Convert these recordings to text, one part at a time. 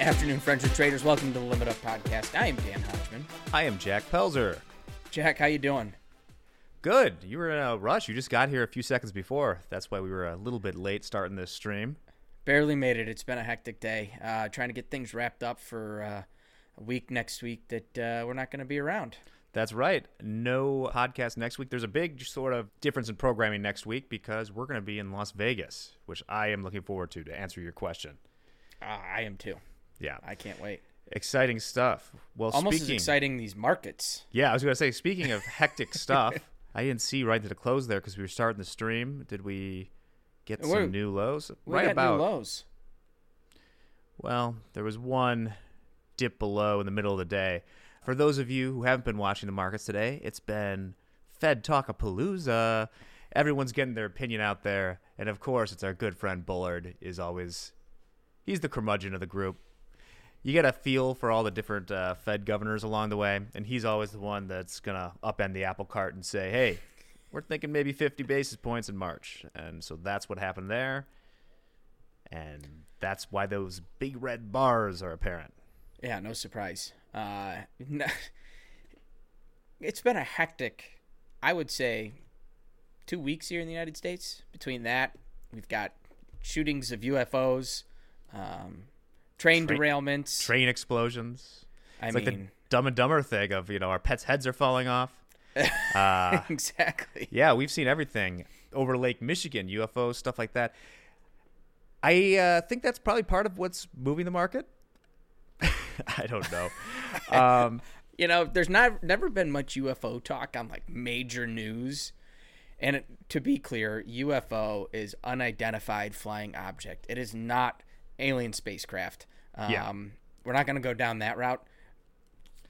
Afternoon, friends and traders. Welcome to the Limit Up Podcast. I am Dan Hodgman. I am Jack Pelzer. Jack, how you doing? Good. You were in a rush. You just got here a few seconds before. That's why we were a little bit late starting this stream. Barely made it. It's been a hectic day. Uh, trying to get things wrapped up for uh, a week next week that uh, we're not going to be around. That's right. No podcast next week. There's a big sort of difference in programming next week because we're going to be in Las Vegas, which I am looking forward to to answer your question. Uh, I am too. Yeah. I can't wait. Exciting stuff. Well, Almost speaking, as exciting these markets. Yeah, I was going to say, speaking of hectic stuff, I didn't see right to the close there because we were starting the stream. Did we get We're- some new lows? We right got about. new lows. Well, there was one dip below in the middle of the day. For those of you who haven't been watching the markets today, it's been Fed Talkapalooza. Everyone's getting their opinion out there, and of course, it's our good friend Bullard is always he's the curmudgeon of the group. You get a feel for all the different uh, Fed governors along the way, and he's always the one that's gonna upend the apple cart and say, "Hey, we're thinking maybe 50 basis points in March," and so that's what happened there, and that's why those big red bars are apparent. Yeah, no surprise. Uh, it's been a hectic, I would say, two weeks here in the United States. Between that, we've got shootings of UFOs, um, train Train- derailments. Train explosions. I It's mean, like the Dumb and Dumber thing of you know our pets' heads are falling off. Uh, exactly. yeah, we've seen everything over Lake Michigan, UFOs, stuff like that. I uh, think that's probably part of what's moving the market. I don't know. Um, You know, there's not never been much UFO talk on like major news. And it, to be clear, UFO is unidentified flying object. It is not alien spacecraft. Um, Yeah. We're not going to go down that route.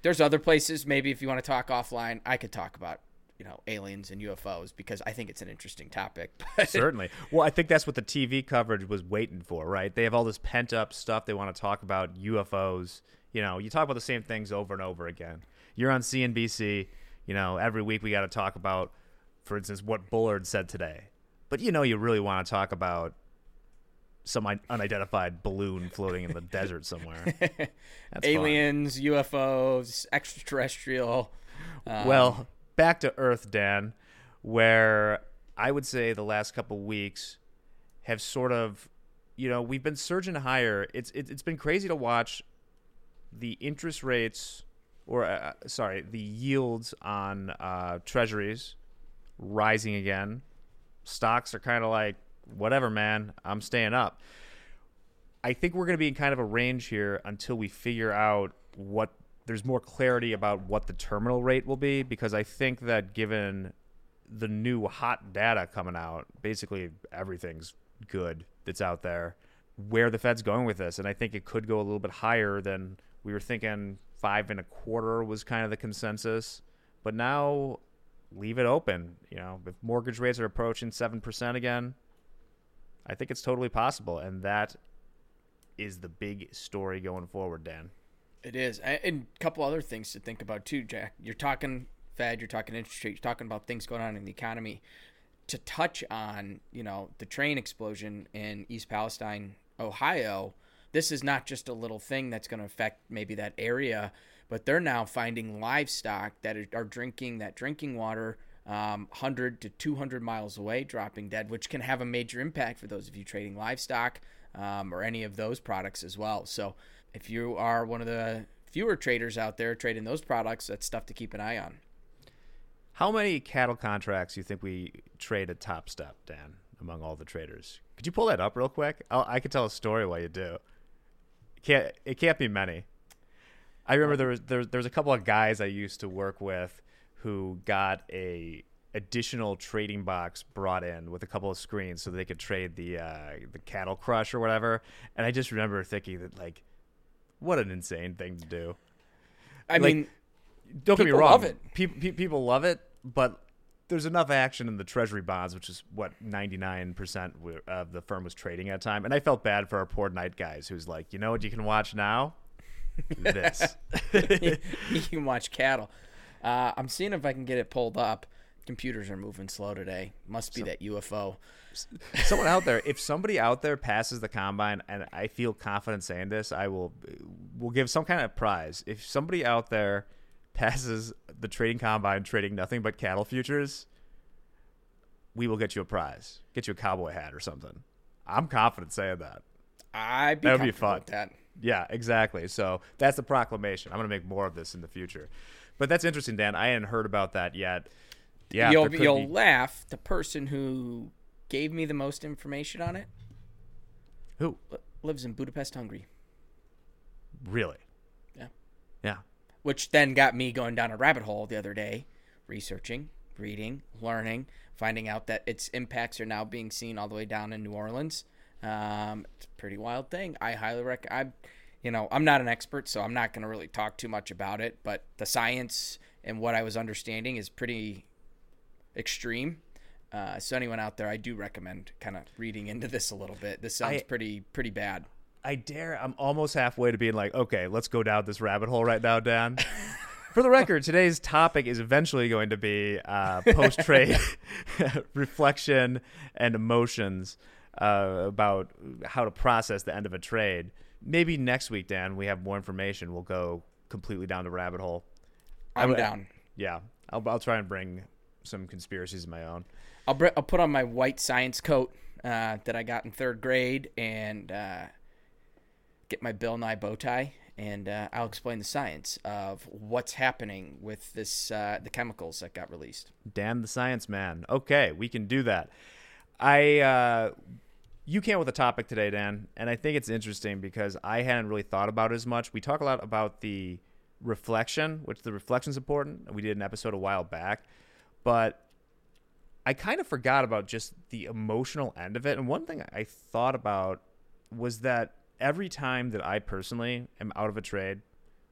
There's other places. Maybe if you want to talk offline, I could talk about you know aliens and UFOs because I think it's an interesting topic. But Certainly. Well, I think that's what the TV coverage was waiting for, right? They have all this pent up stuff they want to talk about UFOs. You know, you talk about the same things over and over again. You're on CNBC, you know, every week we got to talk about, for instance, what Bullard said today. But you know, you really want to talk about some unidentified balloon floating in the desert somewhere. That's fun. aliens, UFOs, extraterrestrial. Um, Well, back to Earth, Dan, where I would say the last couple weeks have sort of, you know, we've been surging higher. It's it, it's been crazy to watch the interest rates, or uh, sorry, the yields on uh, treasuries rising again. Stocks are kind of like, whatever, man, I'm staying up. I think we're going to be in kind of a range here until we figure out what there's more clarity about what the terminal rate will be because I think that given the new hot data coming out, basically everything's good that's out there. Where the Fed's going with this, and I think it could go a little bit higher than we were thinking. Five and a quarter was kind of the consensus, but now leave it open. You know, if mortgage rates are approaching seven percent again, I think it's totally possible, and that is the big story going forward, Dan. It is, and a couple other things to think about too, Jack. You're talking Fed, you're talking interest rate, you're talking about things going on in the economy. To touch on, you know, the train explosion in East Palestine, Ohio, this is not just a little thing that's going to affect maybe that area, but they're now finding livestock that are drinking that drinking water. Um, 100 to 200 miles away, dropping dead, which can have a major impact for those of you trading livestock um, or any of those products as well. So, if you are one of the fewer traders out there trading those products, that's stuff to keep an eye on. How many cattle contracts do you think we trade at Top Step, Dan, among all the traders? Could you pull that up real quick? I'll, I could tell a story while you do. It can't it can't be many. I remember there was there, there was a couple of guys I used to work with who got a additional trading box brought in with a couple of screens so they could trade the uh, the cattle crush or whatever. And I just remember thinking that like, what an insane thing to do. I Like, mean, Don't get me wrong. love it. Pe- pe- people love it, but there's enough action in the treasury bonds, which is what 99% of the firm was trading at the time. And I felt bad for our poor night guys who's like, you know what you can watch now? This. you can watch cattle. Uh, I'm seeing if I can get it pulled up. Computers are moving slow today. Must be that UFO. someone out there, if somebody out there passes the combine, and I feel confident saying this, I will will give some kind of prize. If somebody out there passes the trading combine, trading nothing but cattle futures, we will get you a prize, get you a cowboy hat or something. I'm confident saying that. I'd be That'd be fun. that. Yeah, exactly. So that's the proclamation. I'm going to make more of this in the future. But that's interesting, Dan. I hadn't heard about that yet. Yeah, you'll you'll be- laugh. The person who gave me the most information on it who lives in Budapest, Hungary, really? Yeah. yeah. which then got me going down a rabbit hole the other day, researching, reading, learning, finding out that its impacts are now being seen all the way down in New Orleans. Um, it's a pretty wild thing. I highly recommend. You know, I'm not an expert, so I'm not going to really talk too much about it. But the science and what I was understanding is pretty extreme. Uh, so anyone out there, I do recommend kind of reading into this a little bit. This sounds I- pretty pretty bad. I dare. I'm almost halfway to being like, okay, let's go down this rabbit hole right now, Dan. For the record, today's topic is eventually going to be uh, post trade reflection and emotions uh, about how to process the end of a trade. Maybe next week, Dan, we have more information. We'll go completely down the rabbit hole. I'm would- down. Yeah, I'll, I'll try and bring some conspiracies of my own. I'll, br- I'll put on my white science coat uh, that I got in third grade and uh, get my Bill Nye bow tie, and uh, I'll explain the science of what's happening with this uh, the chemicals that got released. Dan the Science Man. Okay, we can do that. I uh, you came with a topic today, Dan, and I think it's interesting because I hadn't really thought about it as much. We talk a lot about the reflection, which the reflection's important. We did an episode a while back, but I kind of forgot about just the emotional end of it. And one thing I thought about was that every time that I personally am out of a trade,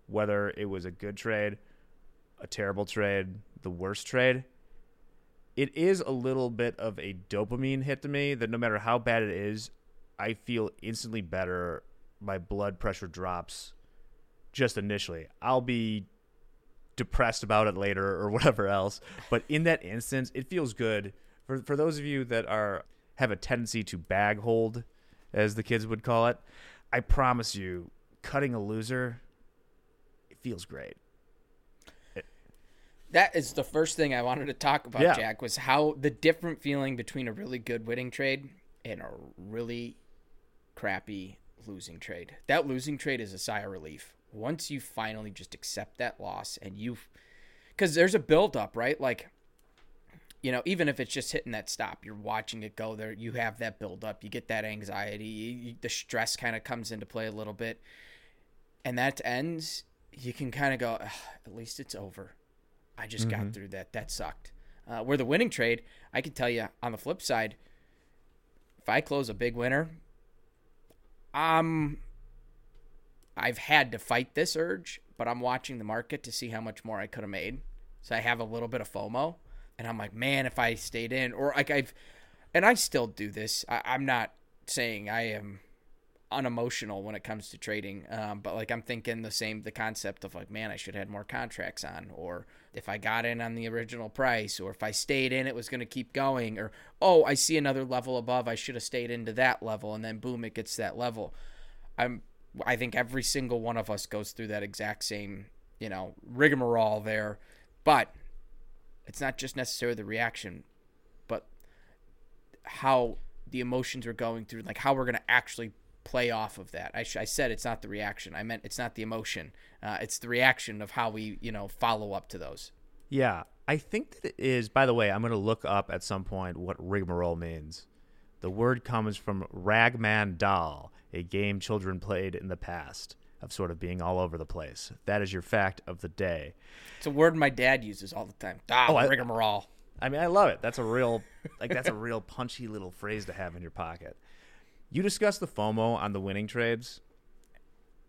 whether it was a good trade, a terrible trade, the worst trade, it is a little bit of a dopamine hit to me that no matter how bad it is, I feel instantly better. My blood pressure drops just initially. I'll be depressed about it later or whatever else, but in that instance, it feels good. For for those of you that are have a tendency to bag hold, as the kids would call it, I promise you, cutting a loser, it feels great. That is the first thing I wanted to talk about, Yeah. Jack, was how the different feeling between a really good winning trade and a really crappy losing trade. That losing trade is a sigh of relief. Once you finally just accept that loss and you because there's a build up, right? Like you know, even if it's just hitting that stop, you're watching it go there. You have that build up. You get that anxiety. You, the stress kind of comes into play a little bit, and that ends. You can kind of go, at least it's over. I just got through that. That sucked. Uh, where the winning trade, I can tell you on the flip side, if I close a big winner, um, I've had to fight this urge, but I'm watching the market to see how much more I could have made. So I have a little bit of FOMO, and I'm like, man, if I stayed in, or like I've, and I still do this. I, I'm not saying I am unemotional when it comes to trading, um, but like I'm thinking the same, the concept of like, man, I should have had more contracts on, or if I got in on the original price, or if I stayed in, it was going to keep going, or oh, I see another level above, I should have stayed into that level, and then boom, it gets that level. I'm I think every single one of us goes through that exact same, you know, rigmarole there. But it's not just necessarily the reaction, but how the emotions are going through, like how we're going to actually play off of that. I, sh- I said it's not the reaction. I meant it's not the emotion. Uh, it's the reaction of how we, you know, follow up to those. Yeah, I think that it is. By the way, I'm going to look up at some point what rigmarole means. The word comes from Ragman Doll, a game children played in the past of sort of being all over the place. That is your fact of the day. It's a word my dad uses all the time. Ah, Oh, I- rigmarole. I mean, I love it. That's a real, like, that's a real punchy little phrase to have in your pocket. You discussed the FOMO on the winning trades.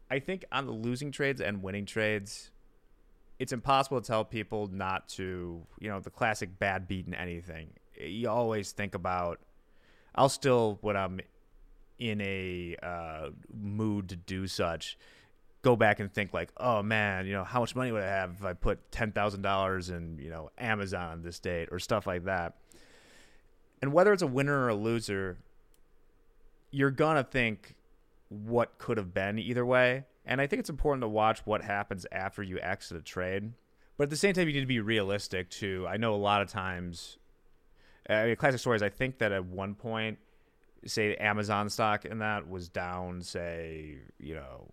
I think on the losing trades and winning trades, it's impossible to tell people not to, you know, the classic bad beating anything. You always think about, I'll still, when I'm in a uh, mood to do such, go back and think like, oh man, you know, how much money would I have if I put ten thousand dollars in, you know, Amazon this date or stuff like that. And whether it's a winner or a loser, you're gonna think what could have been either way. And I think it's important to watch what happens after you exit a trade. But at the same time, you need to be realistic too. I know a lot of times, I mean, classic stories. I think that at one point, say Amazon stock and that was down, say, you know,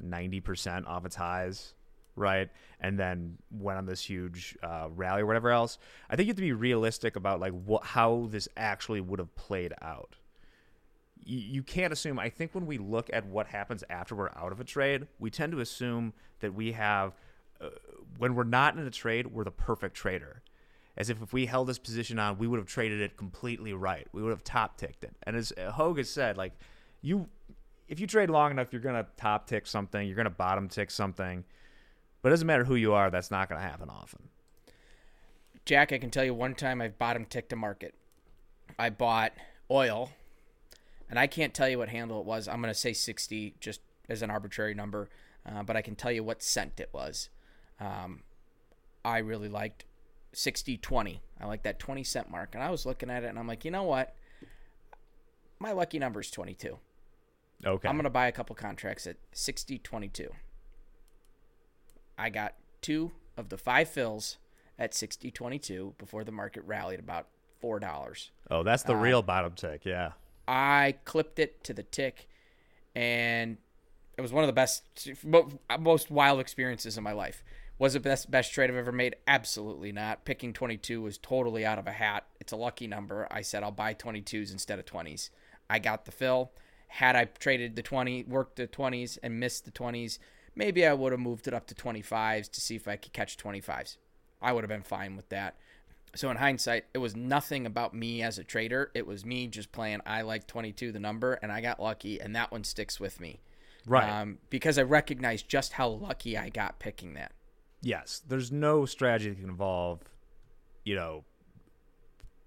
ninety percent off its highs, right? And then went on this huge uh, rally or whatever else. I think you have to be realistic about like what how this actually would have played out you, can't assume. I think when we look at what happens after we're out of a trade, we tend to assume that we have, uh, when we're not in a trade, we're the perfect trader. As if if we held this position on, we would have traded it completely right. We would have top ticked it. And as Hogue has said, like you, if you trade long enough, you're gonna top tick something. You're gonna bottom tick something. But it doesn't matter who you are. That's not gonna happen often. Jack, I can tell you one time I bottom ticked a market. I bought oil and I can't tell you what handle it was. I'm going to say 60 just as an arbitrary number, uh, but I can tell you what cent it was. Um, I really liked 60 20. I like that 20 cent mark. And I was looking at it and I'm like, you know what? My lucky number is 22. Okay. I'm going to buy a couple contracts at 60 22. I got two of the five fills at 60 22 before the market rallied about $4. Oh, that's the uh, real bottom tick. Yeah. I clipped it to the tick, and it was one of the best, most wild experiences in my life. Was it the best best trade I've ever made? Absolutely not. Picking 22 was totally out of a hat. It's a lucky number. I said I'll buy 22s instead of 20s. I got the fill. Had I traded the 20, worked the 20s and missed the 20s, maybe I would have moved it up to 25s to see if I could catch 25s. I would have been fine with that. So in hindsight, it was nothing about me as a trader. It was me just playing. I like 22, the number, and I got lucky, and that one sticks with me. Right. Um, because I recognize just how lucky I got picking that. Yes. There's no strategy that can involve, you know,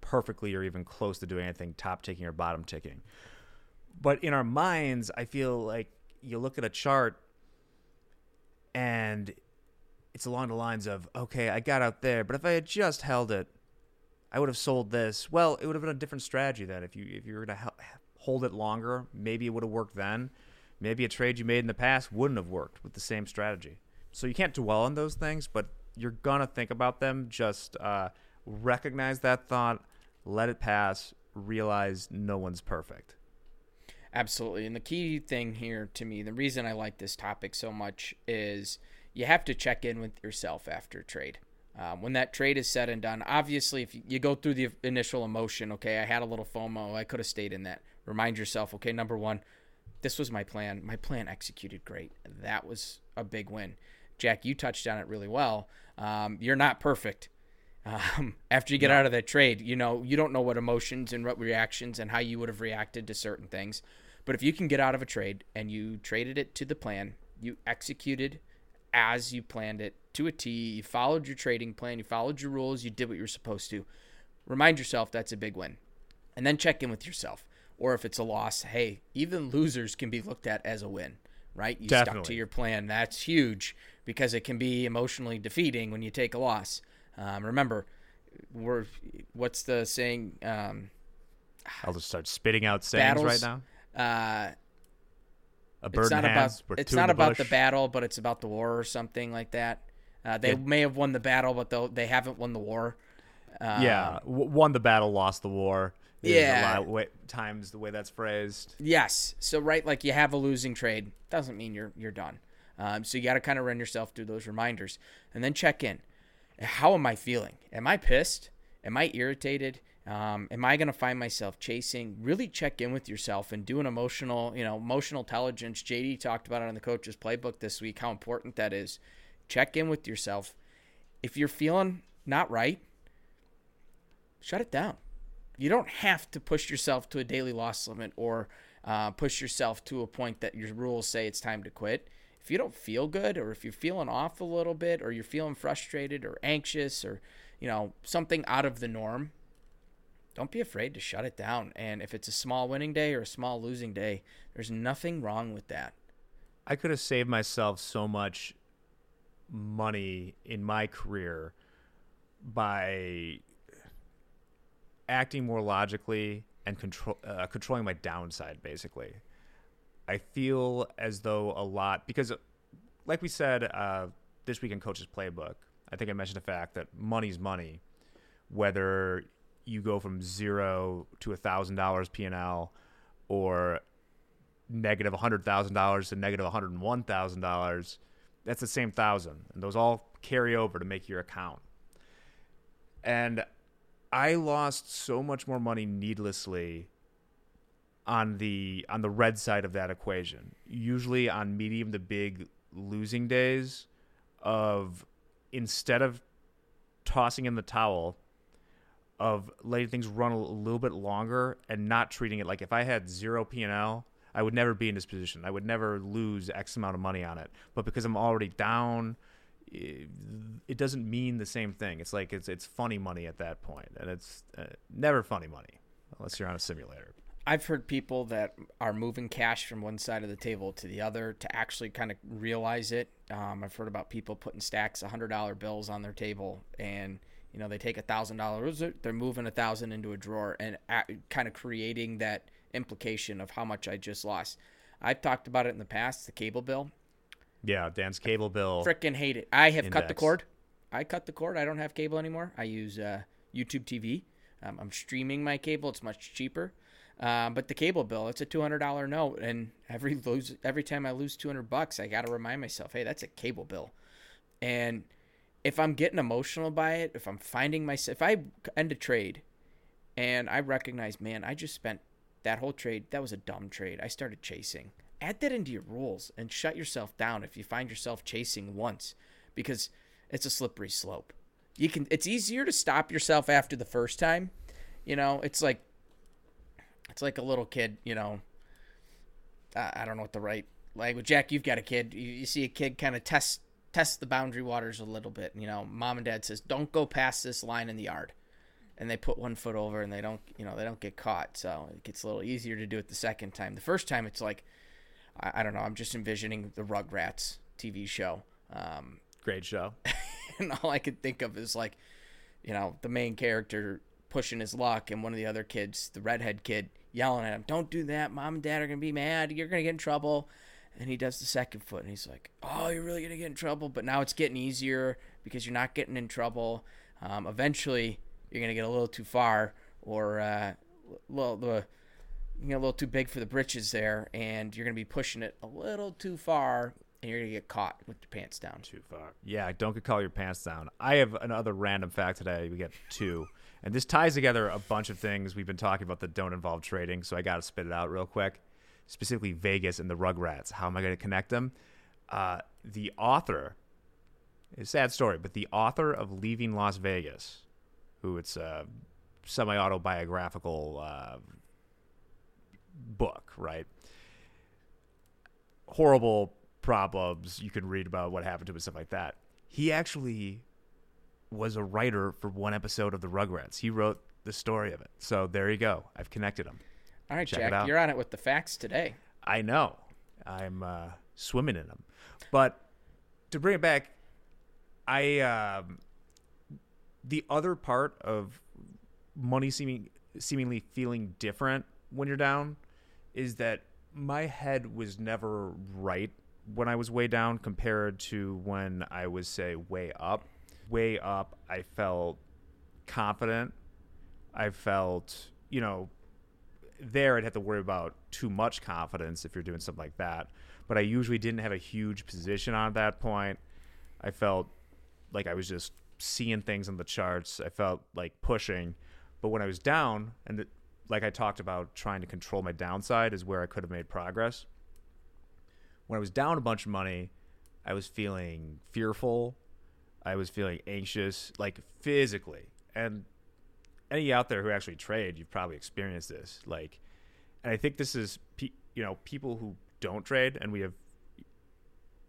perfectly or even close to doing anything top ticking or bottom ticking. But in our minds, I feel like you look at a chart and it's along the lines of, okay, I got out there, but if I had just held it, I would have sold this. Well, it would have been a different strategy then. If you if you were going to hold it longer, maybe it would have worked then. Maybe a trade you made in the past wouldn't have worked with the same strategy. So you can't dwell on those things, but you're gonna think about them. Just uh, recognize that thought, let it pass, realize no one's perfect. Absolutely, and the key thing here to me, the reason I like this topic so much is you have to check in with yourself after trade. Um, when that trade is said and done, obviously, if you go through the initial emotion, okay, I had a little FOMO, I could have stayed in that. Remind yourself, okay, number one, this was my plan. My plan executed great. That was a big win. Jack, you touched on it really well. Um, you're not perfect. Um, after you get no. out of that trade, you know, you don't know what emotions and what reactions and how you would have reacted to certain things. But if you can get out of a trade and you traded it to the plan, you executed as you planned it to a T. You followed your trading plan, you followed your rules, you did what you were supposed to. Remind yourself that's a big win. And then check in with yourself. Or if it's a loss, hey, even losers can be looked at as a win, right? You Definitely. stuck to your plan. That's huge because it can be emotionally defeating when you take a loss. Um, remember, we're what's the saying? Um, I'll just start spitting out sayings battles, right now. Uh, a bird it's not about it's not the about bush. the battle, but it's about the war or something like that. Uh, they may have won the battle, but they they haven't won the war. Um, yeah, w- won the battle, lost the war. There's yeah, a lot of way, times the way that's phrased. Yes, so right, like you have a losing trade doesn't mean you're you're done. Um, so you got to kind of run yourself through those reminders and then check in. How am I feeling? Am I pissed? Am I irritated? Um, am I going to find myself chasing? Really check in with yourself and do an emotional, you know, emotional intelligence. JD talked about it in the coach's playbook this week, how important that is. Check in with yourself. If you're feeling not right, shut it down. You don't have to push yourself to a daily loss limit or uh, push yourself to a point that your rules say it's time to quit. If you don't feel good, or if you're feeling off a little bit, or you're feeling frustrated or anxious, or you know something out of the norm, don't be afraid to shut it down. And if it's a small winning day or a small losing day, there's nothing wrong with that. I could have saved myself so much money in my career by acting more logically and control uh, controlling my downside basically. I feel as though a lot because, like we said, uh, this week in Coach's Playbook, I think I mentioned the fact that money's money, whether you go from zero to a thousand dollars P and L, or negative negative hundred thousand dollars to negative one hundred one thousand dollars, that's the same thousand, and those all carry over to make your account. And I lost so much more money needlessly on the on the red side of that equation. Usually on medium to big losing days of instead of tossing in the towel of letting things run a little bit longer and not treating it like if I had zero P&L, I would never be in this position. I would never lose X amount of money on it. But because I'm already down, it, it doesn't mean the same thing. It's like it's it's funny money at that point, and it's uh, never funny money unless you're on a simulator. I've heard people that are moving cash from one side of the table to the other to actually kind of realize it. Um, I've heard about people putting stacks of hundred dollar bills on their table, and you know they take a thousand dollars, they're moving a thousand into a drawer, and kind of creating that implication of how much I just lost. I've talked about it in the past, the cable bill. Yeah, Dan's cable bill. Freaking hate it. I have index. cut the cord. I cut the cord. I don't have cable anymore. I use uh, YouTube TV. Um, I'm streaming my cable. It's much cheaper. Um, but the cable bill, it's a two hundred dollar note, and every lose every time I lose two hundred bucks, I got to remind myself, hey, that's a cable bill. And if I'm getting emotional by it, if I'm finding myself, if I end a trade, and I recognize, man, I just spent that whole trade. That was a dumb trade. I started chasing. Add that into your rules and shut yourself down if you find yourself chasing once, because it's a slippery slope. You can. It's easier to stop yourself after the first time. You know, it's like it's like a little kid, you know. I, don't know what the right language. Jack, you've got a kid. You, you see a kid kind of test test the boundary waters a little bit. You know, mom and dad says, "Don't go past this line in the yard," and they put one foot over and they don't, you know, they don't get caught. So it gets a little easier to do it the second time. The first time, it's like, I, I don't know. I'm just envisioning the Rugrats TV show. Um, Great show. and all I could think of is like, you know, the main character pushing his luck, and one of the other kids, the redhead kid, yelling at him, "Don't do that! Mom and Dad are gonna be mad. You're gonna get in trouble." And he does the second foot, and he's like, "Oh, you're really gonna get in trouble." But now it's getting easier because you're not getting in trouble. Um, eventually, you're gonna get a little too far, or uh, little the you know a little too big for the britches there, and you're gonna be pushing it a little too far, and you're gonna get caught with your pants down. Too far. Yeah, don't get caught your pants down. I have another random fact today. We get two. And this ties together a bunch of things we've been talking about that don't involve trading. So I got to spit it out real quick. Specifically, Vegas and the Rugrats. How am I going to connect them? Uh, the author, a sad story, but the author of Leaving Las Vegas, who it's a semi autobiographical uh, book, right? Horrible problems. You can read about what happened to him and stuff like that. He actually was a writer for one episode of the Rugrats. He wrote the story of it. So there you go. I've connected him. All right, Check Jack, you're on it with the facts today. I know. I'm uh, swimming in them. But to bring it back, I um, the other part of money seeming seemingly feeling different when you're down is that my head was never right when I was way down compared to when I was say way up way up, I felt confident. I felt, you know, there I'd have to worry about too much confidence if you're doing something like that. But I usually didn't have a huge position on at that point. I felt like I was just seeing things on the charts. I felt like pushing. But when I was down, and the, like I talked about, trying to control my downside is where I could have made progress. When I was down a bunch of money, I was feeling fearful. I was feeling anxious, like physically. And any out there who actually trade, you've probably experienced this. Like, and I think this is, pe- you know, people who don't trade, and we have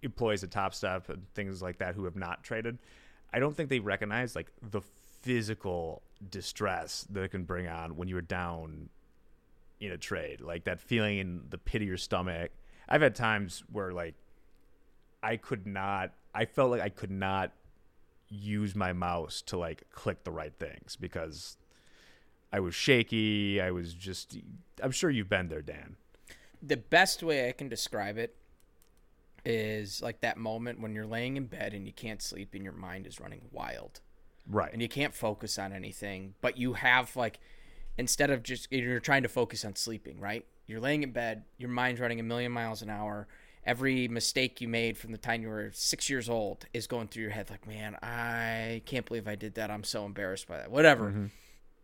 employees at Top Step and things like that who have not traded. I don't think they recognize like the physical distress that it can bring on when you're down in a trade, like that feeling in the pit of your stomach. I've had times where like I could not, I felt like I could not use my mouse to like click the right things because I was shaky. I was just. I'm sure you've been there, Dan. The best way I can describe it is like that moment when you're laying in bed and you can't sleep and your mind is running wild. Right. And you can't focus on anything, but you have like instead of just you're trying to focus on sleeping, right? You're laying in bed, your mind's running a million miles an hour. Every mistake you made from the time you were six years old is going through your head, like, man, I can't believe I did that. I'm so embarrassed by that. Whatever. Mm-hmm.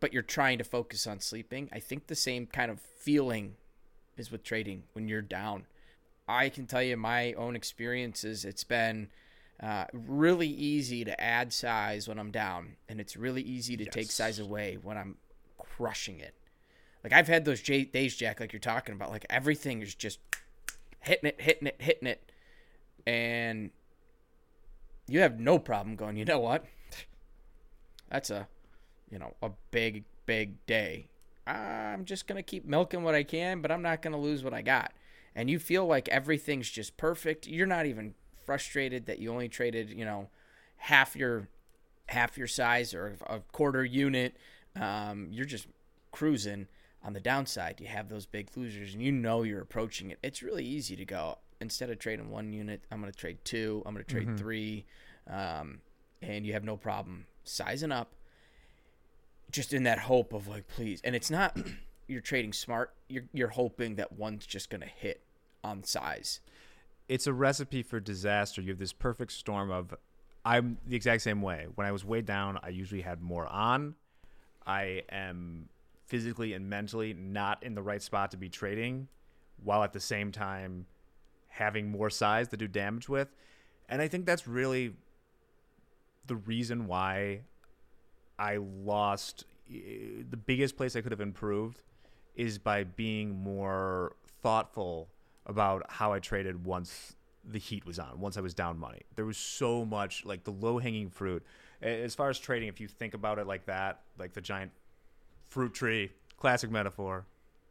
But you're trying to focus on sleeping. I think the same kind of feeling is with trading when you're down. I can tell you my own experiences. It's been uh, really easy to add size when I'm down, and it's really easy to take size away when I'm crushing it. Like I've had those J- days, Jack, like you're talking about. Like everything is just hitting it, hitting it, hitting it, and you have no problem going. You know what? That's a, you know, a big, big day. I'm just gonna keep milking what I can, but I'm not gonna lose what I got. And you feel like everything's just perfect. You're not even frustrated that you only traded, you know, half your half your size or a quarter unit. Um, you're just cruising. On the downside, you have those big losers, and you know you're approaching it. It's really easy to go instead of trading one unit. I'm going to trade two. I'm going to trade three, um, and you have no problem sizing up. Just in that hope of like, please, and it's not you're trading smart. You're you're hoping that one's just to hit on size. it's a recipe for disaster. You have this perfect storm of I'm the exact same way. When I was way down, I usually had more on. I am physically and mentally not in the right spot to be trading while at the same time having more size to do damage with. And I think that's really the reason why I lost eh, the biggest place I could have improved is by being more thoughtful about how I traded once the heat was on, once I was down money. There was so much like the low hanging fruit. As far as trading, if you think about it like that, like the giant fruit tree, classic metaphor,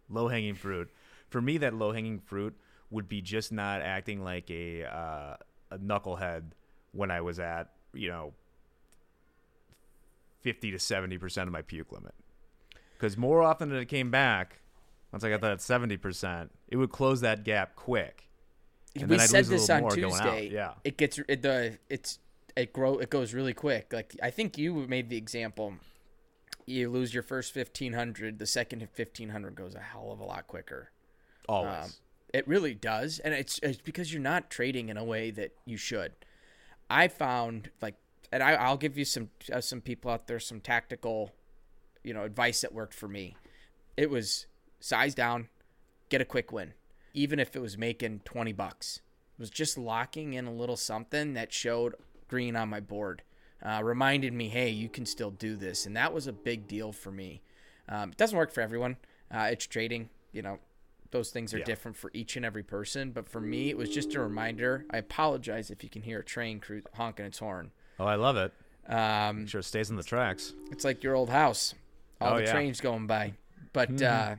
low hanging fruit. For me, that low hanging fruit would be just not acting like a uh, a knucklehead when I was at you know fifty to seventy percent of my puke limit. Because more often than it came back, once I got that seventy percent, it would close that gap quick. And we said this on Tuesday. yeah. it gets it, the it's it grow it goes really quick. Like I think you made the example. You lose your first fifteen hundred, the second fifteen hundred goes a hell of a lot quicker. Always. Um, it really does, and it's it's because you're not trading in a way that you should. I found like, and I, I'll give you some uh, some people out there some tactical, you know, advice that worked for me. It was size down, get a quick win, even if it was making twenty bucks. It was just locking in a little something that showed green on my board, uh, reminded me, hey, you can still do this, and that was a big deal for me. Um, it doesn't work for everyone. Uh, it's trading, you know, those things are Yeah. different for each and every person. But for me, it was just a reminder. I apologize if you can hear a train cru- honking its horn. Oh, I love it. Um, sure it stays in the tracks. it's like your old house, all Oh, the yeah. trains going by. But uh,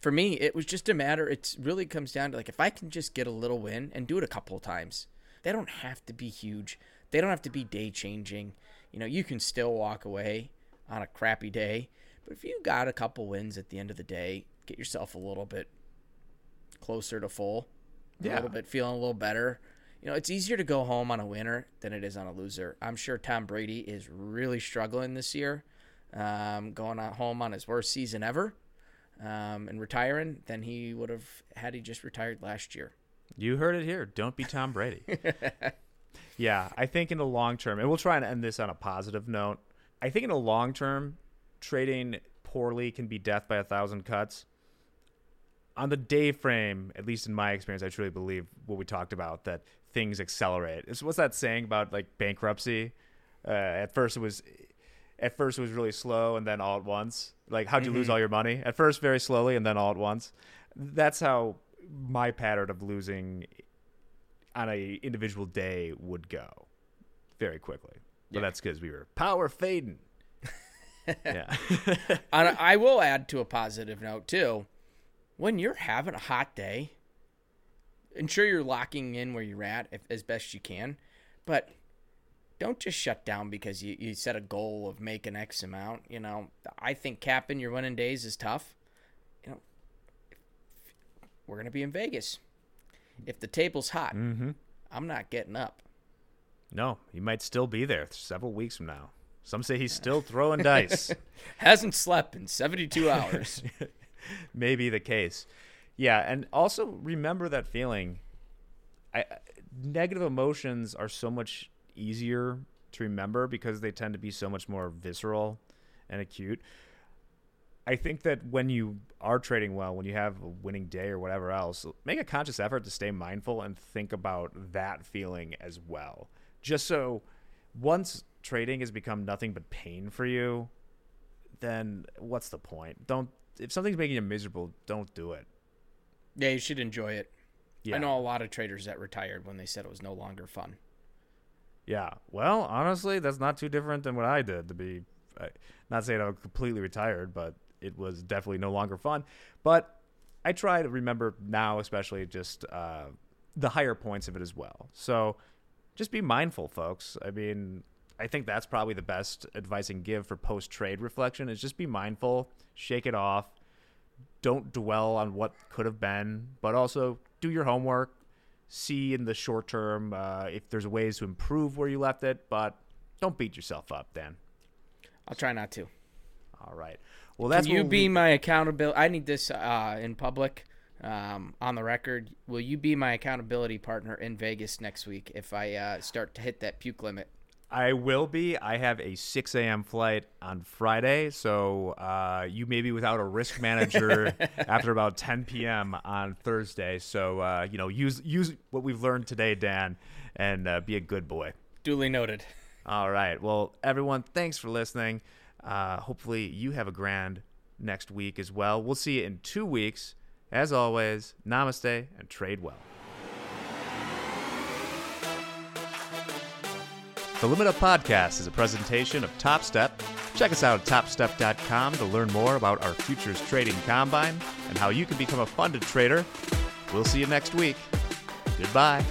for me, it was just a matter. It really comes down to like if I can just get a little win and do it a couple of times. They don't have to be huge. They don't have to be day changing. You know, you can still walk away on a crappy day. But if you got a couple wins at the end of the day, get yourself a little bit closer to full, Yeah. a little bit feeling a little better. You know, it's easier to go home on a winner than it is on a loser. I'm sure Tom Brady is really struggling this year, um, going on home on his worst season ever, um, and retiring than he would have had he just retired last year. You heard it here. Don't be Tom Brady. yeah, I think in the long term, and we'll try and end this on a positive note. I think in the long term, trading poorly can be death by a thousand cuts. On the day frame, at least in my experience, I truly believe what we talked about that things accelerate. It's, what's that saying about like bankruptcy? Uh, at first, it was at first it was really slow, and then all at once. Like how'd you lose all your money? At first, very slowly, and then all at once. That's how my pattern of losing on a individual day would go very quickly. But Yeah. that's because we were power fading. yeah. I will add to a positive note too. When you're having a hot day, ensure you're locking in where you're at if, as best you can, but don't just shut down because you, you set a goal of making X amount. You know, I think capping your winning days is tough. You know, we're gonna be in Vegas. If the table's hot, Mm-hmm. I'm not getting up. No, he might still be there several weeks from now. Some say he's still throwing dice. Hasn't slept in 72 hours. may be the case. Yeah, and also remember that feeling. I, negative emotions are so much easier to remember because they tend to be so much more visceral and acute. I think that when you are trading well, when you have a winning day or whatever else, make a conscious effort to stay mindful and think about that feeling as well. Just so once trading has become nothing but pain for you, then what's the point? Don't if something's making you miserable, don't do it. Yeah, you should enjoy it. Yeah. I know a lot of traders that retired when they said it was no longer fun. Yeah. Well, honestly, that's not too different than what I did. To be, I- not saying I'm completely retired, but it was definitely no longer fun. But I try to remember now, especially just uh, the higher points of it as well. So just be mindful, folks. I mean, I think that's probably the best advice I can give for post trade reflection is just be mindful, shake it off, don't dwell on what could have been, but also do your homework, see in the short term uh, if there's ways to improve where you left it, but don't beat yourself up, Dan. I'll try not to. All right. Well, that's Can you be we- my accountability? I need this uh, in public, um, on the record. Will you be my accountability partner in Vegas next week if I uh, start to hit that puke limit? I will be. I have a 6 a.m. flight on Friday, so uh, you may be without a risk manager after about 10 p.m. on Thursday. So uh, you know, use use what we've learned today, Dan, and uh, be a good boy. Duly noted. All right. Well, everyone, thanks for listening. Uh, hopefully, you have a grand next week as well. We'll see you in two weeks. As always, namaste and trade well. The Limit Up Podcast is a presentation of Top Step. Check us out at topstep.com to learn more about our futures trading combine and how you can become a funded trader. We'll see you next week. Goodbye.